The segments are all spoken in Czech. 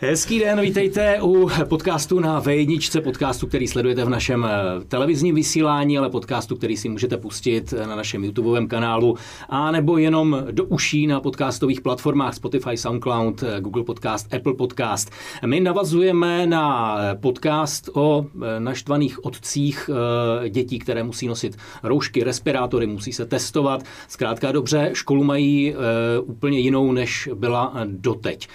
Hezký den, vítejte u podcastu na V1, podcastu, který sledujete v našem eh, televizním vysílání, ale podcastu, který si můžete pustit na našem YouTubeovém kanálu, a nebo jenom do uší na podcastových platformách Spotify, SoundCloud, eh, Google Podcast, Apple Podcast. My navazujeme na eh, podcast o naštvaných otcích dětí, které musí nosit roušky, respirátory, musí se testovat. Zkrátka dobře, školu mají úplně jinou, než byla doteď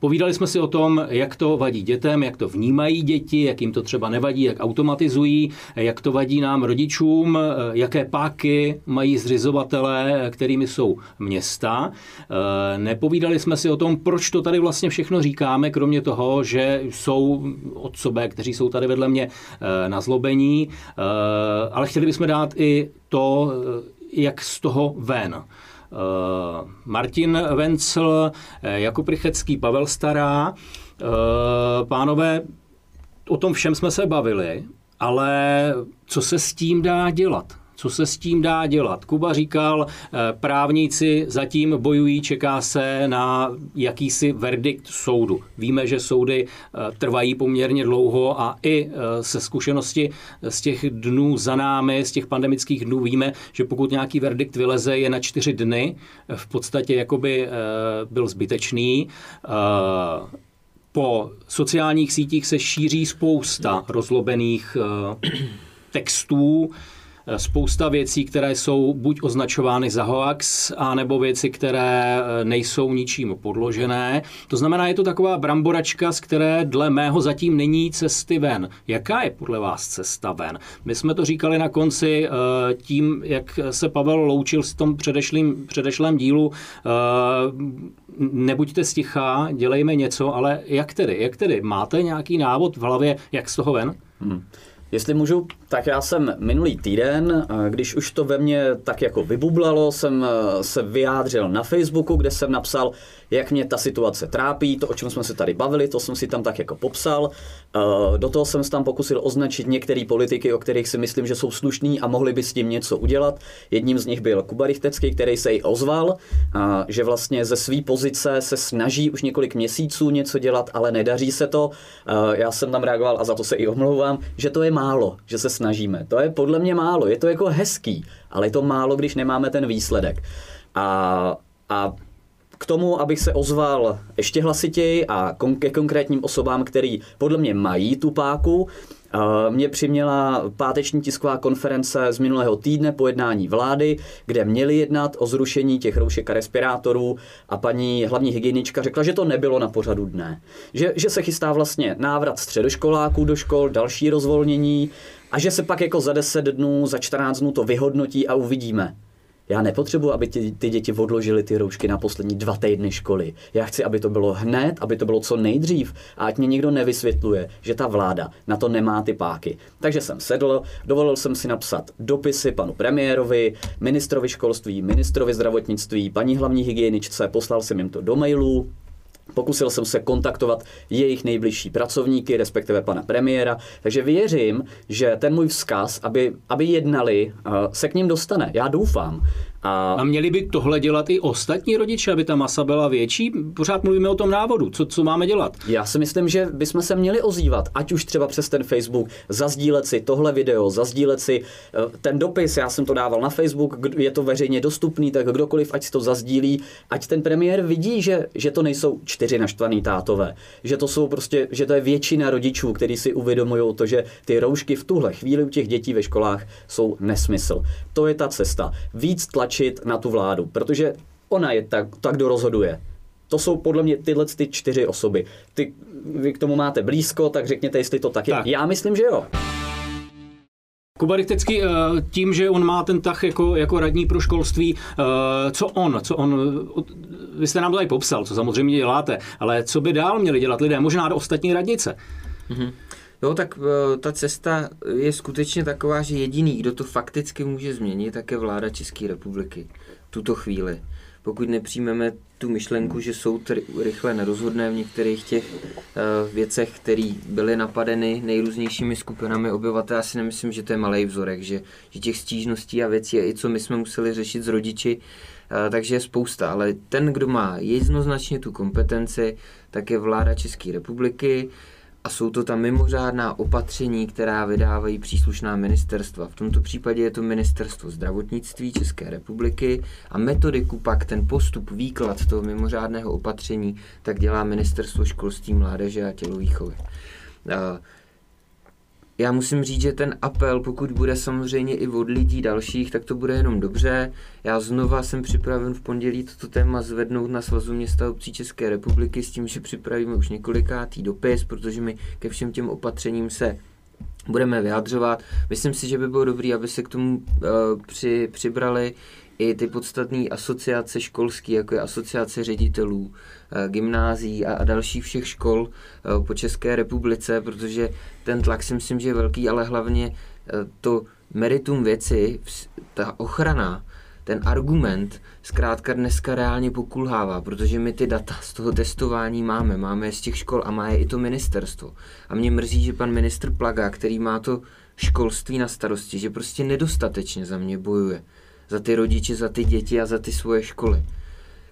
Povídali jsme si o tom, jak to vadí dětem, jak to vnímají děti, jak jim to třeba nevadí, jak automatizují, jak to vadí nám rodičům, jaké páky mají zřizovatelé, kterými jsou města. Nepovídali jsme si o tom, proč to tady vlastně všechno říkáme, kromě toho, že jsou otcové, kteří jsou tady vedle mě eh, na zlobení, eh, ale chtěli bychom dát i to, eh, jak z toho ven. Eh, Martin Vencel, eh, Jakub Rychecký, Pavel Stará. Eh, pánové, o tom všem jsme se bavili, ale co se s tím dá dělat? Co se s tím dá dělat. Kuba říkal, eh, právníci zatím bojují, čeká se na jakýsi verdikt soudu. Víme, že soudy eh, trvají poměrně dlouho a i eh, se zkušenosti z těch dnů za námi, z těch pandemických dnů víme, že pokud nějaký verdikt vyleze je na čtyři dny, v podstatě jakoby byl zbytečný. Po sociálních sítích se šíří spousta rozlobených textů, spousta věcí, které jsou buď označovány za hoax, anebo věci, které eh, nejsou ničím podložené. To znamená, je to taková bramboračka, z které dle mého zatím není cesty ven. Jaká je podle vás cesta ven? My jsme to říkali na konci eh, tím, jak se Pavel loučil s tom předešlým, předešlém dílu. Eh, nebuďte stichá, dělejme něco, ale jak tedy? Jak tedy? Máte nějaký návod v hlavě, jak z toho ven? Hmm. Jestli můžu, tak já jsem minulý týden, když už to ve mně tak jako vybublalo, jsem eh, se vyjádřil na Facebooku, kde jsem napsal, jak mě ta situace trápí, to, o čem jsme se tady bavili, to jsem si tam tak jako popsal. Eh, do toho jsem se tam pokusil označit některé politiky, o kterých si myslím, že jsou slušní a mohli by s tím něco udělat. Jedním z nich byl Kuba Richtecký, který se i ozval, že vlastně ze své pozice se snaží už několik měsíců něco dělat, ale nedaří se to. Eh, já jsem tam reagoval a za to se i omlouvám, že to je málo, že se snažíme. To je podle mě málo, je to jako hezký, ale je to málo, když nemáme ten výsledek. A, a k tomu, abych se ozval ještě hlasitěji a ke konkrétním osobám, který podle mě mají tu páku, mě přiměla páteční tisková konference z minulého týdne po jednání vlády, kde měli jednat o zrušení těch roušek a respirátorů a paní hlavní hygienička řekla, že to nebylo na pořadu dne. Že, že se chystá vlastně návrat středoškoláků do škol, další rozvolnění a že se pak jako za 10 dnů, za 14 dnů to vyhodnotí a uvidíme. Já nepotřebuji, aby ty, ty děti odložily ty roušky na poslední dva týdny školy. Já chci, aby to bylo hned, aby to bylo co nejdřív a ať mě nikdo nevysvětluje, že ta vláda na to nemá ty páky. Takže jsem sedl, dovolil jsem si napsat dopisy panu premiérovi, ministrovi školství, ministrovi zdravotnictví, paní hlavní hygieničce, poslal jsem jim to do mailů, Pokusil jsem se kontaktovat jejich nejbližší pracovníky, respektive pana premiéra, takže věřím, že ten můj vzkaz, aby, aby jednali, eh, se k ním dostane. Já doufám. A... a měli by tohle dělat i ostatní rodiče, aby ta masa byla větší? Pořád mluvíme o tom návodu. Co, co máme dělat? Já si myslím, že bychom se měli ozývat, ať už třeba přes ten Facebook, zazdílet si tohle video, zazdílet si eh, ten dopis, já jsem to dával na Facebook, je to veřejně dostupný, tak kdokoliv, ať si to zazdílí, ať ten premiér vidí, že, že to nejsou čtyři naštvaný tátové, že to jsou prostě, že to je většina rodičů, kteří si uvědomují to, že ty roušky v tuhle chvíli u těch dětí ve školách jsou nesmysl. To je ta cesta. Víc tlačit tlačit na tu vládu, protože ona je tak, tak kdo rozhoduje. To jsou podle mě tyhle ty čtyři osoby. Ty, vy k tomu máte blízko, tak řekněte, jestli to tak je. Tak. Já myslím, že jo. Kuba Rychtecký, eh, tím, že on má ten tah jako, jako radní pro školství, eh, co on, co on, vy jste nám to tady popsal, co samozřejmě děláte, ale co by dál měli dělat lidé, možná do ostatní radnice? Mm-hmm. Jo, tak eh, ta cesta je skutečně taková, že jediný, kdo to fakticky může změnit, tak je vláda České republiky. Tuto chvíli. Pokud nepřijmeme tu myšlenku, že soud rychle nerozhodne v některých těch uh, věcech, které byly napadeny nejrůznějšími skupinami obyvatel, já si nemyslím, že to je malý vzorek, že, že těch stížností a věcí, i co my jsme museli řešit s rodiči, takže je spousta, ale ten, kdo má jednoznačně tu kompetenci, tak je vláda České republiky a jsou to ta mimořádná opatření, která vydávají příslušná ministerstva. V tomto případě je to ministerstvo zdravotnictví České republiky a metodiku pak ten postup, výklad toho mimořádného opatření, tak dělá ministerstvo školství, mládeže a tělovýchovy já musím říct, že ten apel, pokud bude samozřejmě i od lidí dalších, tak to bude jenom dobře. Já znova jsem připraven v pondělí toto téma zvednout na Svazu města obcí České republiky s tím, že připravíme už několikátý dopis, protože my ke všem těm opatřením se budeme vyjadřovat. Myslím si, že by bylo dobré, aby se k tomu uh, při, přibrali i ty podstatné asociace školské, jako je asociace ředitelů, eh, gymnází a, dalších všech škol eh, po České republice, protože ten tlak si myslím, že je velký, ale hlavně eh, to meritum věci, ta ochrana, ten argument zkrátka dneska reálně pokulhává, protože my ty data z toho testování máme, máme je z těch škol a má je i to ministerstvo. A mě mrzí, že pan ministr Plaga, který má to školství na starosti, že prostě nedostatečně za mě bojuje za ty rodiče, za ty děti a za ty svoje školy.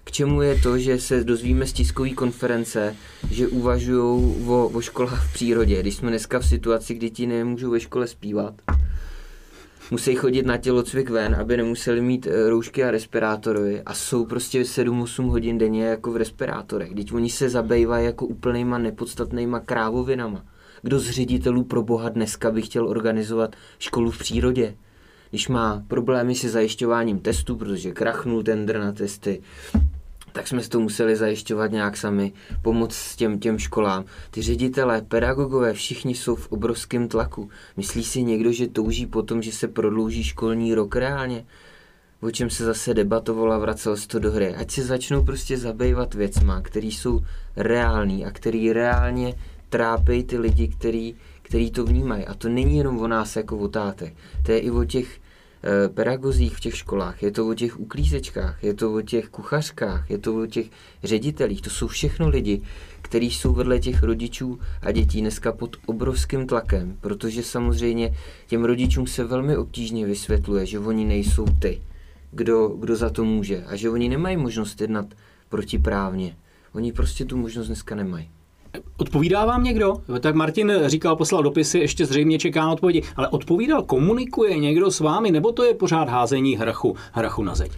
K čemu je to, že se dozvíme z tiskové konference, že uvažují o, o školách v přírodě, když jsme dneska v situaci, kdy ti nemůžou ve škole zpívat. Musí chodit na tělocvik ven, aby nemuseli mít eh, roušky a respirátory a jsou prostě 7-8 hodin denně jako v respirátorech. Když oni se zabývají jako úplnýma nepodstatnýma krávovinama. Kdo z ředitelů pro boha dneska by chtěl organizovat školu v přírodě? Když má problémy se zajišťováním testů, protože krachnul tender na testy, tak jsme si to museli zajišťovat nějak sami, pomoct s těm, těm školám. Ty ředitelé, pedagogové, všichni jsou v obrovském tlaku. Myslí si někdo, že touží potom, že se prodlouží školní rok reálně? O čem se zase debatovalo a vracel se to do hry. Ať se začnou prostě zabývat věcma, které jsou reální a který reálně trápí ty lidi, který, který to vnímají. A to není jenom o nás jako o tátech. To je i o těch e, pedagozích v těch školách, je to o těch uklízečkách, je to o těch kuchařkách, je to o těch ředitelích. To jsou všechno lidi, kteří jsou vedle těch rodičů a dětí dneska pod obrovským tlakem, protože samozřejmě těm rodičům se velmi obtížně vysvětluje, že oni nejsou ty, kdo, kdo za to může a že oni nemají možnost jednat protiprávně. Oni prostě tu možnost dneska nemají. Odpovídá vám někdo? Tak Martin říkal, poslal dopisy, ještě zřejmě čeká na odpovědi, ale odpovídal, komunikuje někdo s vámi, nebo to je pořád házení hrachu, hrachu na zeď?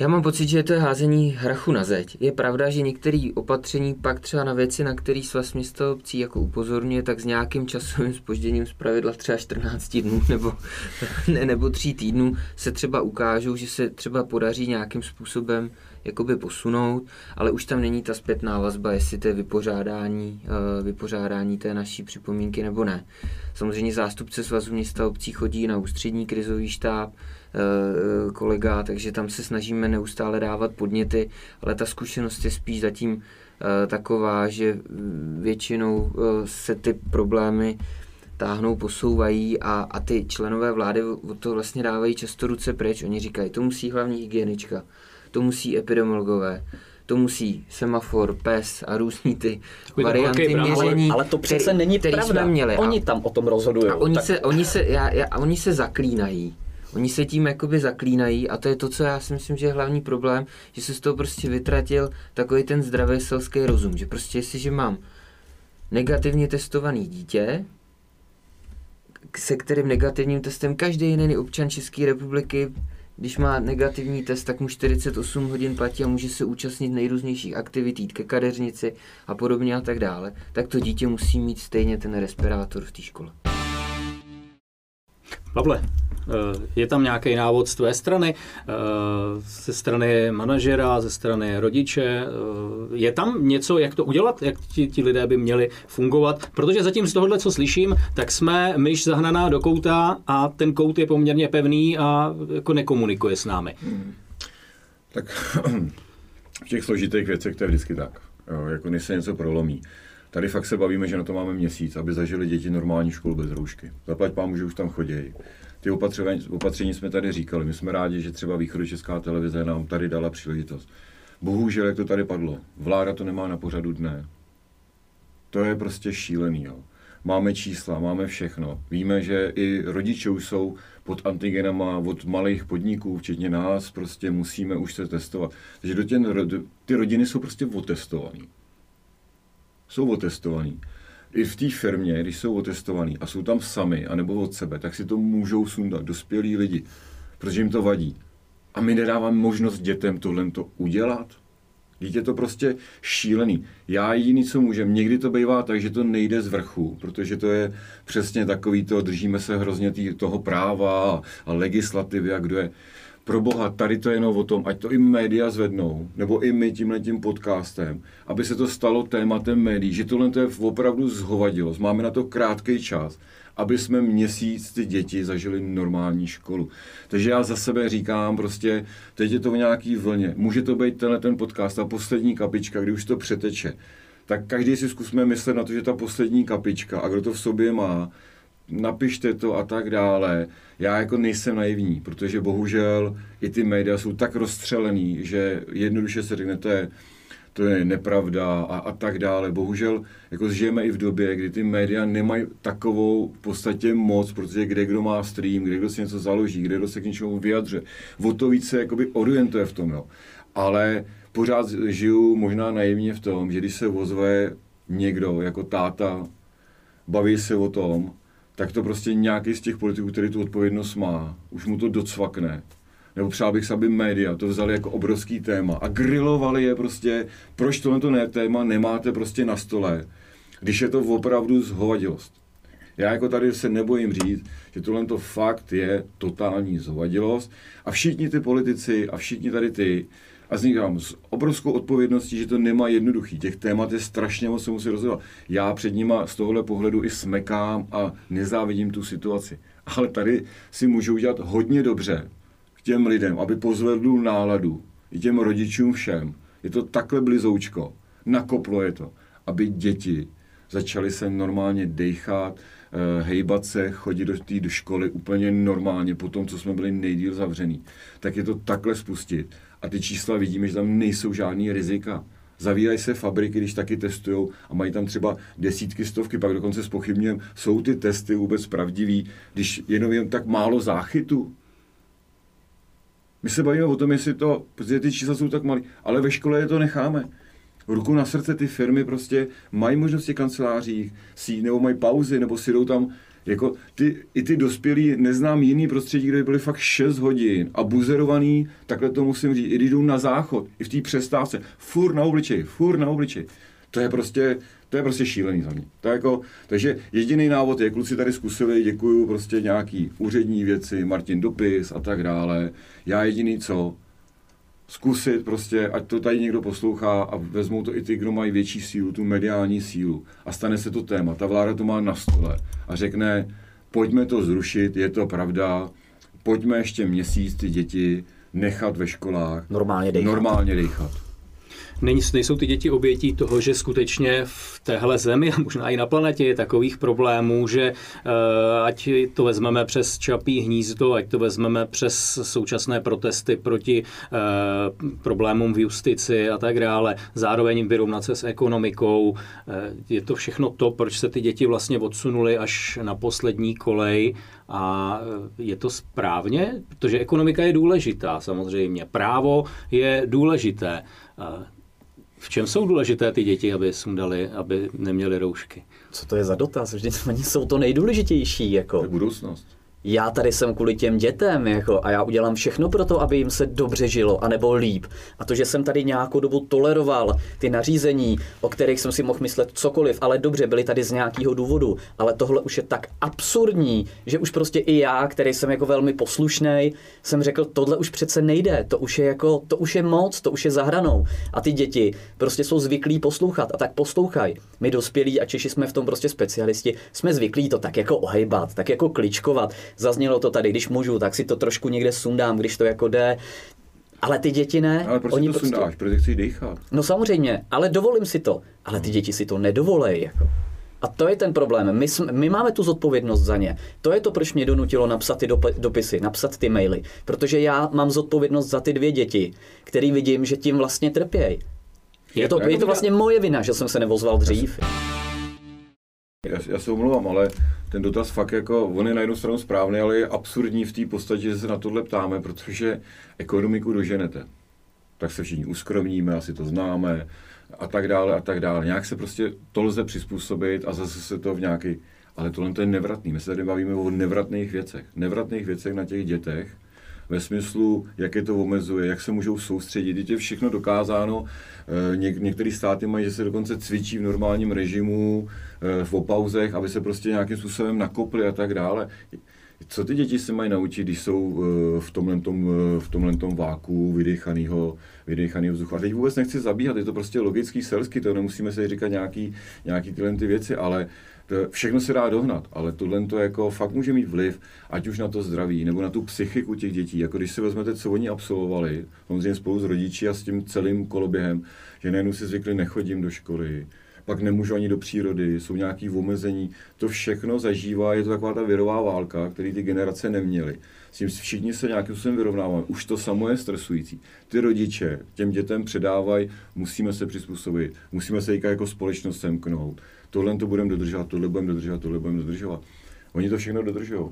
Já mám pocit, že to je házení hrachu na zeď. Je pravda, že některé opatření pak třeba na věci, na který svaz města obcí jako upozorňuje, tak s nějakým časovým spožděním z pravidla třeba 14 dnů nebo, ne, nebo 3 týdnů se třeba ukážou, že se třeba podaří nějakým způsobem jakoby posunout, ale už tam není ta zpětná vazba, jestli to je vypořádání, uh, vypořádání té naší připomínky nebo ne. Samozřejmě zástupce svazu města obcí chodí na ústřední krizový štáb, kolega, takže tam se snažíme neustále dávat podněty, ale ta zkušenost je spíš zatím uh, taková, že většinou se ty problémy táhnou, posouvají a, a ty členové vlády o to vlastně dávají často ruce pryč. Oni říkají, to musí hlavní hygienička, to musí epidemiologové, to musí semafor, PES a různý ty Takový varianty měření. Ale, ale to přece který, není který pravda. Jsme měli. Oni tam o tom rozhodují. A oni, tak... se, oni, se, já, já, oni se zaklínají. Oni se tím jakoby zaklínají a to je to, co já si myslím, že je hlavní problém, že se z toho prostě vytratil takový ten zdravý selský rozum, že prostě jestliže mám negativně testovaný dítě, se kterým negativním testem každý jiný občan České republiky když má negativní test, tak mu 48 hodin platí a může se účastnit nejrůznějších aktivit, jít ke kadeřnici a podobně a tak dále, tak to dítě musí mít stejně ten respirátor v té škole. Pavle, je tam nějaký návod z tvé strany, eh, ze strany manažera, ze strany rodiče? Eh, je tam něco, jak to udělat, jak ti, ti lidé by měli fungovat? Protože zatím z tohohle, co slyším, tak jsme myš zahnaná do kouta a ten kout je poměrně pevný a jako nekomunikuje s námi. Hmm. Tak v těch složitých věcech to je vždycky tak. Jo, jako než se něco prolomí. Tady fakt se bavíme, že na to máme měsíc, aby zažili děti normální školu bez roušky. Zaplať pán, že už tam chodí ty opatření, opatření jsme tady říkali. My jsme rádi, že třeba Česká televize nám tady dala příležitost. Bohužel, jak to tady padlo, vláda to nemá na pořadu dne. To je prostě šílený. Jo. máme čísla, máme všechno. Víme, že i rodiče už jsou pod antigenama od malých podniků, včetně nás, prostě musíme už se testovat. Takže do těn, ty rodiny jsou prostě otestované. Jsou otestované. I v té firmě, když jsou otestovaní a jsou tam sami, anebo od sebe, tak si to můžou sundat dospělí lidi, protože jim to vadí. A my nedáváme možnost dětem tohle to udělat. Dítě to prostě šílený. Já jediný, co můžem, někdy to bývá tak, že to nejde z vrchu, protože to je přesně takový to, držíme se hrozně tý, toho práva a, legislativy a kdo je. Pro boha, tady to je jenom o tom, ať to i média zvednou, nebo i my tímhle tím podcastem, aby se to stalo tématem médií, že tohle to je opravdu zhovadilo. Máme na to krátký čas aby jsme měsíc ty děti zažili normální školu. Takže já za sebe říkám prostě, teď je to v nějaký vlně. Může to být tenhle ten podcast, ta poslední kapička, kdy už to přeteče. Tak každý si zkusme myslet na to, že ta poslední kapička a kdo to v sobě má, napište to a tak dále. Já jako nejsem naivní, protože bohužel i ty média jsou tak rozstřelený, že jednoduše se řekne, to je to je nepravda a, a tak dále. Bohužel jako žijeme i v době, kdy ty média nemají takovou v podstatě moc, protože kde kdo má stream, kde kdo si něco založí, kde kdo se k něčemu vyjadře. O to více jakoby orientuje v tom. Jo. Ale pořád žiju možná naivně v tom, že když se ozve někdo jako táta, baví se o tom, tak to prostě nějaký z těch politiků, který tu odpovědnost má, už mu to docvakne nebo přál bych se, aby média to vzali jako obrovský téma a grilovali je prostě, proč tohle ne téma nemáte prostě na stole, když je to opravdu zhovadilost. Já jako tady se nebojím říct, že tohle to fakt je totální zhovadilost a všichni ty politici a všichni tady ty, a vznikám s obrovskou odpovědností, že to nemá jednoduchý. Těch témat je strašně moc se musí rozhodovat. Já před nima z tohohle pohledu i smekám a nezávidím tu situaci. Ale tady si můžu udělat hodně dobře, k těm lidem, aby pozvedl náladu, i těm rodičům všem. Je to takhle blizoučko, nakoplo je to, aby děti začaly se normálně dechat, eh, hejbat se, chodit do té do školy úplně normálně po tom, co jsme byli nejdíl zavřený. Tak je to takhle spustit. A ty čísla vidíme, že tam nejsou žádný rizika. Zavírají se fabriky, když taky testují a mají tam třeba desítky, stovky, pak dokonce spochybněm, jsou ty testy vůbec pravdivý, když jenom jen tak málo záchytu. My se bavíme o tom, jestli to, protože ty čísla jsou tak malé, ale ve škole je to necháme. Ruku na srdce ty firmy prostě mají možnosti kancelářích, sí, nebo mají pauzy, nebo si jdou tam jako ty, i ty dospělí, neznám jiný prostředí, kde by byly fakt 6 hodin a buzerovaný, takhle to musím říct, i když jdou na záchod, i v té přestávce, fur na obličej, fur na obličej. To je prostě, to je prostě šílený za mě. To je jako, takže jediný návod je, kluci tady zkusili, děkuju, prostě nějaký úřední věci, Martin dopis a tak dále. Já jediný co, zkusit prostě, ať to tady někdo poslouchá a vezmou to i ty, kdo mají větší sílu, tu mediální sílu a stane se to téma. Ta vláda to má na stole a řekne, pojďme to zrušit, je to pravda, pojďme ještě měsíc ty děti nechat ve školách. Normálně dejchat. Normálně dejchat. Není, nejsou ty děti obětí toho, že skutečně v téhle zemi a možná i na planetě je takových problémů, že eh, ať to vezmeme přes Čapí hnízdo, ať to vezmeme přes současné protesty proti eh, problémům v justici a tak dále, zároveň vyrovnat se s ekonomikou, eh, je to všechno to, proč se ty děti vlastně odsunuly až na poslední kolej a je to správně, protože ekonomika je důležitá samozřejmě, právo je důležité. V čem jsou důležité ty děti, aby sundali, aby neměli roušky? Co to je za dotaz? Vždyť oni jsou to nejdůležitější. Jako. To je budoucnost já tady jsem kvůli těm dětem jako, a já udělám všechno pro to, aby jim se dobře žilo, anebo líp. A to, že jsem tady nějakou dobu toleroval ty nařízení, o kterých jsem si mohl myslet cokoliv, ale dobře, byly tady z nějakého důvodu. Ale tohle už je tak absurdní, že už prostě i já, který jsem jako velmi poslušný, jsem řekl, tohle už přece nejde, to už je jako, to už je moc, to už je zahranou. A ty děti prostě jsou zvyklí poslouchat a tak poslouchají. My dospělí a Češi jsme v tom prostě specialisti, jsme zvyklí to tak jako ohejbat, tak jako kličkovat Zaznělo to tady, když můžu, tak si to trošku někde sundám, když to jako jde. Ale ty děti ne. Ale proč Oni to prostě... sundáš? Protože chci dýchat. No samozřejmě, ale dovolím si to. Ale ty děti si to nedovolej. Jako. A to je ten problém. My, jsme, my máme tu zodpovědnost za ně. To je to, proč mě donutilo napsat ty dopisy, napsat ty maily. Protože já mám zodpovědnost za ty dvě děti, který vidím, že tím vlastně trpějí. Je to, je to vlastně moje vina, že jsem se nevozval dřív. Já, já se omlouvám, ale ten dotaz fakt jako, on je na jednu stranu správný, ale je absurdní v té podstatě, že se na tohle ptáme, protože ekonomiku doženete. Tak se všichni uskromníme, asi to známe a tak dále a tak dále. Nějak se prostě to lze přizpůsobit a zase se to v nějaký... Ale tohle to je nevratný. My se tady bavíme o nevratných věcech. Nevratných věcech na těch dětech, ve smyslu, jak je to omezuje, jak se můžou soustředit. Teď je všechno dokázáno. Eh, něk, některé státy mají, že se dokonce cvičí v normálním režimu, eh, v opauzech, aby se prostě nějakým způsobem nakopli a tak dále. Co ty děti se mají naučit, když jsou eh, v tomhle, tom, v tomhle tom váku vydechaného, vydechaného vzduchu? A teď vůbec nechci zabíhat, je to prostě logický, selský, to nemusíme se říkat nějaký, nějaký tyhle ty věci, ale to všechno se dá dohnat, ale tohle to jako fakt může mít vliv, ať už na to zdraví, nebo na tu psychiku těch dětí. Jako když si vezmete, co oni absolvovali, samozřejmě spolu s rodiči a s tím celým koloběhem, že najednou si zvykli, nechodím do školy, pak nemůžu ani do přírody, jsou nějaké omezení. To všechno zažívá, je to taková ta virová válka, který ty generace neměly. S tím všichni se nějakým způsobem vyrovnávají. Už to samo je stresující. Ty rodiče těm dětem předávají, musíme se přizpůsobit, musíme se jako společnost semknout tohle to budeme dodržovat, tohle budeme dodržovat, tohle budeme dodržovat. Oni to všechno dodržují.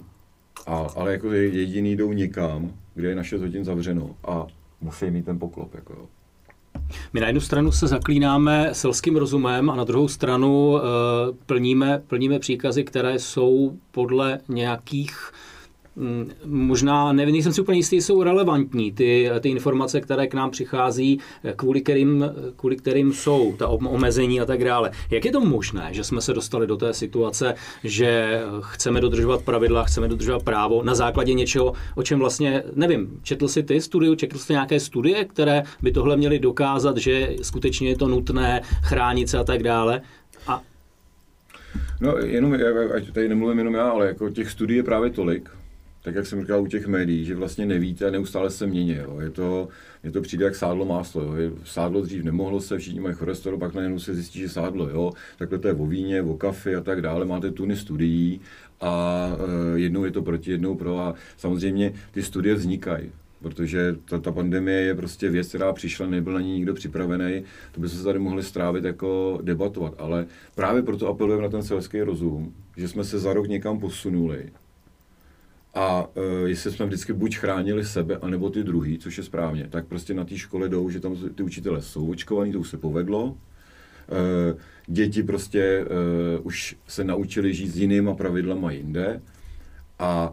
A, ale jako jediný jdou někam, kde je naše hodin zavřeno a musí mít ten poklop. Jako. My na jednu stranu se zaklínáme selským rozumem a na druhou stranu uh, plníme, plníme příkazy, které jsou podle nějakých možná, nevím, nejsem si úplně jistý, jsou relevantní ty, ty informace, které k nám přichází, kvůli kterým, kvůli kterým jsou ta omezení a tak dále. Jak je to možné, že jsme se dostali do té situace, že chceme dodržovat pravidla, chceme dodržovat právo na základě něčeho, o čem vlastně, nevím, četl jsi ty studiu, četl jsi nějaké studie, které by tohle měly dokázat, že skutečně je to nutné chránit se a tak dále. No, jenom, ať tady nemluvím jenom já, ale jako těch studií je právě tolik, tak jak jsem říkal u těch médií, že vlastně nevíte a neustále se mění. Jo. Je to, je to přijde jak sádlo máslo. Jo. Sádlo dřív nemohlo se, všichni mají cholesterol, pak najednou se zjistí, že sádlo, jo. Takhle to je o víně, o kafe a tak dále. Máte tuny studií a e, jednou je to proti, jednou pro a samozřejmě ty studie vznikají protože ta, ta pandemie je prostě věc, která přišla, nebyl na ní nikdo připravený, to by se tady mohli strávit jako debatovat, ale právě proto apelujeme na ten selský rozum, že jsme se za rok někam posunuli a uh, jestli jsme vždycky buď chránili sebe, anebo ty druhý, což je správně, tak prostě na té škole jdou, že tam ty učitelé jsou očkovaní, to už se povedlo. Uh, děti prostě uh, už se naučili žít s jinýma pravidlama jinde a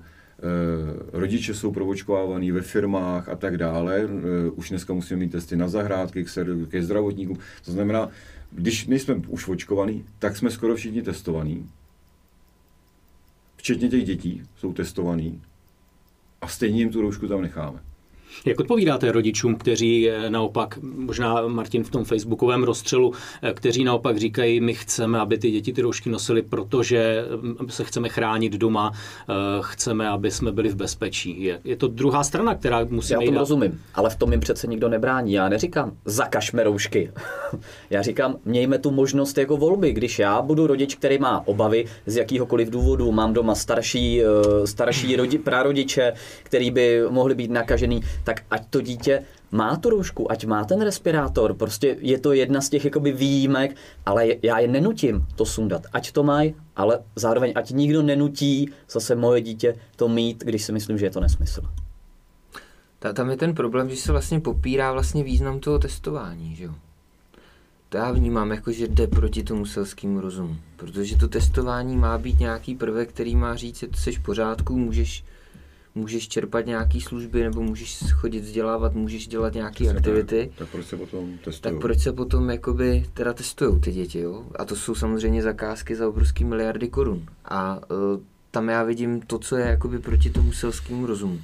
rodiče jsou proočkovávaní ve firmách a tak dále. Už dneska musíme mít testy na zahrádky, k, ke zdravotníkům. To znamená, když nejsme už očkovaní, tak jsme skoro všichni testovaní včetně těch dětí, jsou testovaný a stejně jim tu roušku tam necháme. Jak odpovídáte rodičům, kteří eh, naopak, možná Martin v tom facebookovém rozstřelu, eh, kteří naopak říkají, my chceme, aby ty děti ty roušky nosily, protože mm, se chceme chránit doma, eh, chceme, aby jsme byli v bezpečí. Je, je to druhá strana, která musí Já tomu rozumím, ale v tom jim přece nikdo nebrání. Já neříkám, zakažme roušky. já říkám, mějme tu možnost jako volby. Když já budu rodič, který má obavy z jakýhokoliv důvodu, mám doma starší, starší rodi, prarodiče, který by mohli být nakažený, tak ať to dítě má tu roušku, ať má ten respirátor, prostě je to jedna z těch jakoby výjimek, ale já je nenutím to sundat, ať to mají, ale zároveň ať nikdo nenutí zase moje dítě to mít, když si myslím, že je to nesmysl. Tam je ten problém, že se vlastně popírá vlastně význam toho testování, že jo? To já vnímám jako, že jde proti tomu selskému rozumu, protože to testování má být nějaký prvek, který má říct, že jsi v pořádku, můžeš můžeš čerpat nějaké služby nebo můžeš chodit vzdělávat, můžeš dělat nějaké aktivity. Tak, tak proč se potom testují? Tak proč se potom jakoby teda testují ty děti, jo? A to jsou samozřejmě zakázky za obrovské miliardy korun. A uh, tam já vidím to, co je jakoby proti tomu selskému rozumu.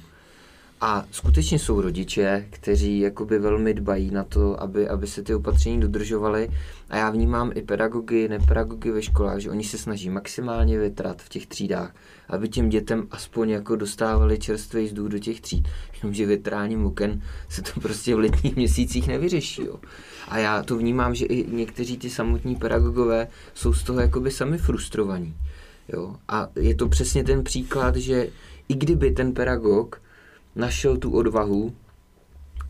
A skutečně jsou rodiče, kteří jakoby velmi dbají na to, aby, aby se ty opatření dodržovaly. A já vnímám i pedagogy, nepedagogy ve školách, že oni se snaží maximálně vytrat v těch třídách, aby těm dětem aspoň jako dostávali čerstvý vzduch do těch tříd. Jenomže větráním oken se to prostě v letních měsících nevyřeší. Jo. A já to vnímám, že i někteří ty samotní pedagogové jsou z toho jakoby sami frustrovaní. Jo. A je to přesně ten příklad, že i kdyby ten pedagog našel tu odvahu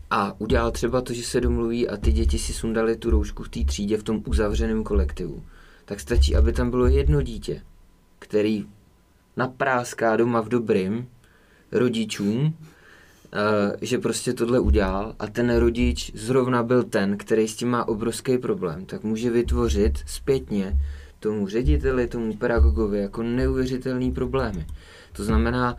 a udělal třeba to, že se domluví a ty děti si sundali tu roušku v té třídě v tom uzavřeném kolektivu, tak stačí, aby tam bylo jedno dítě, který napráská doma v dobrým rodičům, eh, že prostě tohle udělal a ten rodič zrovna byl ten, který s tím má obrovský problém, tak může vytvořit zpětně tomu řediteli, tomu pedagogovi jako neuvěřitelný problémy. To znamená,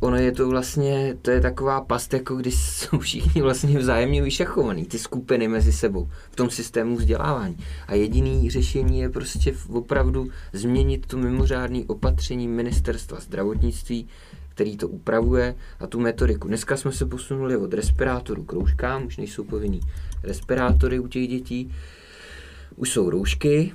ono je to vlastně, to je taková past, jako když jsou všichni vlastně vzájemně vyšachovaný, ty skupiny mezi sebou v tom systému vzdělávání. A jediný řešení je prostě opravdu změnit to mimořádné opatření ministerstva zdravotnictví, který to upravuje a tu metodiku. Dneska jsme se posunuli od respirátorů k rouškám, už nejsou povinný respirátory u těch dětí, už jsou roušky,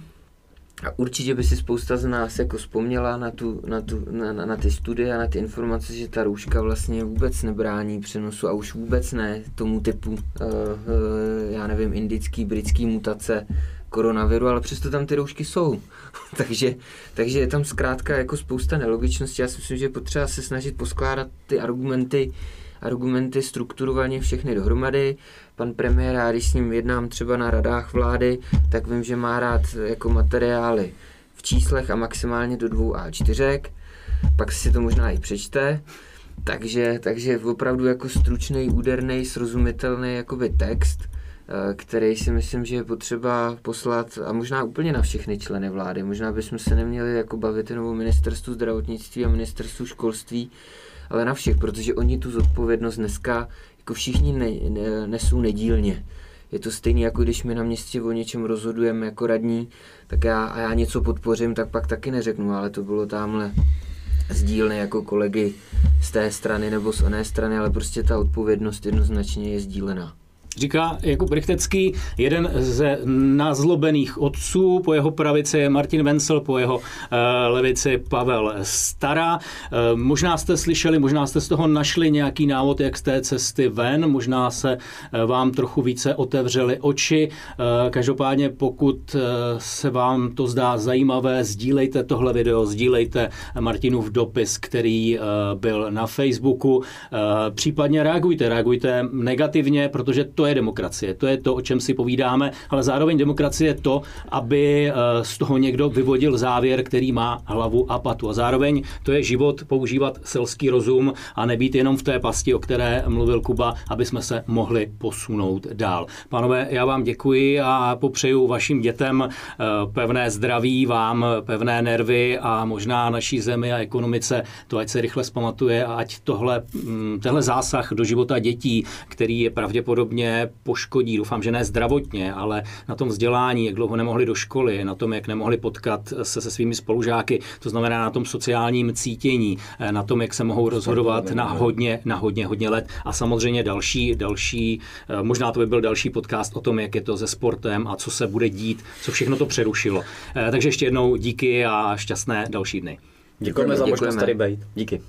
a určitě by si spousta z nás jako vzpomněla na, tu, na, tu, na, na, na ty studie a na ty informace, že ta rouška vlastně vůbec nebrání přenosu a už vůbec ne tomu typu, uh, uh, já nevím, indický, britský mutace koronaviru, ale přesto tam ty roušky jsou. takže, takže je tam zkrátka jako spousta nelogičností. Já si myslím, že je potřeba se snažit poskládat ty argumenty argumenty strukturovaně všechny dohromady. Pan premiér, já když s ním jednám třeba na radách vlády, tak vím, že má rád jako materiály v číslech a maximálně do dvou A4, pak si to možná i přečte. Takže, takže opravdu jako stručný, úderný, srozumitelný jakoby text, eh, který si myslím, že je potřeba poslat a možná úplně na všechny členy vlády. Možná bychom se neměli jako bavit jenom o ministerstvu zdravotnictví a ministerstvu školství, ale na všech, protože oni tu zodpovědnost dneska jako všichni ne, ne, nesou nedílně. Je to stejné, jako když my na městě o něčem rozhodujeme jako radní, tak já, a já něco podpořím, tak pak taky neřeknu, ale to bylo tamhle sdílné jako kolegy z té strany nebo z oné strany, ale prostě ta odpovědnost jednoznačně je sdílená. Říká Jakub Rychtecký, jeden ze nazlobených otců, po jeho pravici je Martin Vencel, po jeho uh, levici Pavel Stara. Uh, možná jste slyšeli, možná jste z toho našli nějaký návod, jak z té cesty ven, možná se uh, vám trochu více otevřely oči. Každopádně, pokud se vám to zdá zajímavé, sdílejte tohle video, sdílejte Martinův dopis, který byl na Facebooku. Případně reagujte, reagujte negativně, protože to to je demokracie, to je to, o čem si povídáme, ale zároveň demokracie je to, aby eh, z toho někdo vyvodil závěr, který má hlavu a patu. A zároveň to je život používat selský rozum a nebýt jenom v té pasti, o které mluvil Kuba, aby jsme se mohli posunout dál. Pánové, já vám děkuji a popřeju vašim dětem eh, pevné zdraví, vám pevné nervy a možná naší zemi a ekonomice to, ať se rychle zpamatuje a ať tohle, mm, tehle zásah do života dětí, který je pravděpodobně poškodí, doufám, že ne zdravotně, ale na tom vzdělání, jak dlouho nemohli do školy, na tom, jak nemohli potkat se se svými spolužáky, to znamená na tom sociálním cítění, eh, na tom, jak se mohou rozhodovat na hodně, na hodně, hodně let a samozřejmě další, další, eh, možná to by byl další podcast o tom, jak je to se sportem a co se bude dít, co všechno to přerušilo. Eh, takže ještě jednou díky a šťastné další dny. Děkujeme, Děkujeme za možnost tady být. Díky.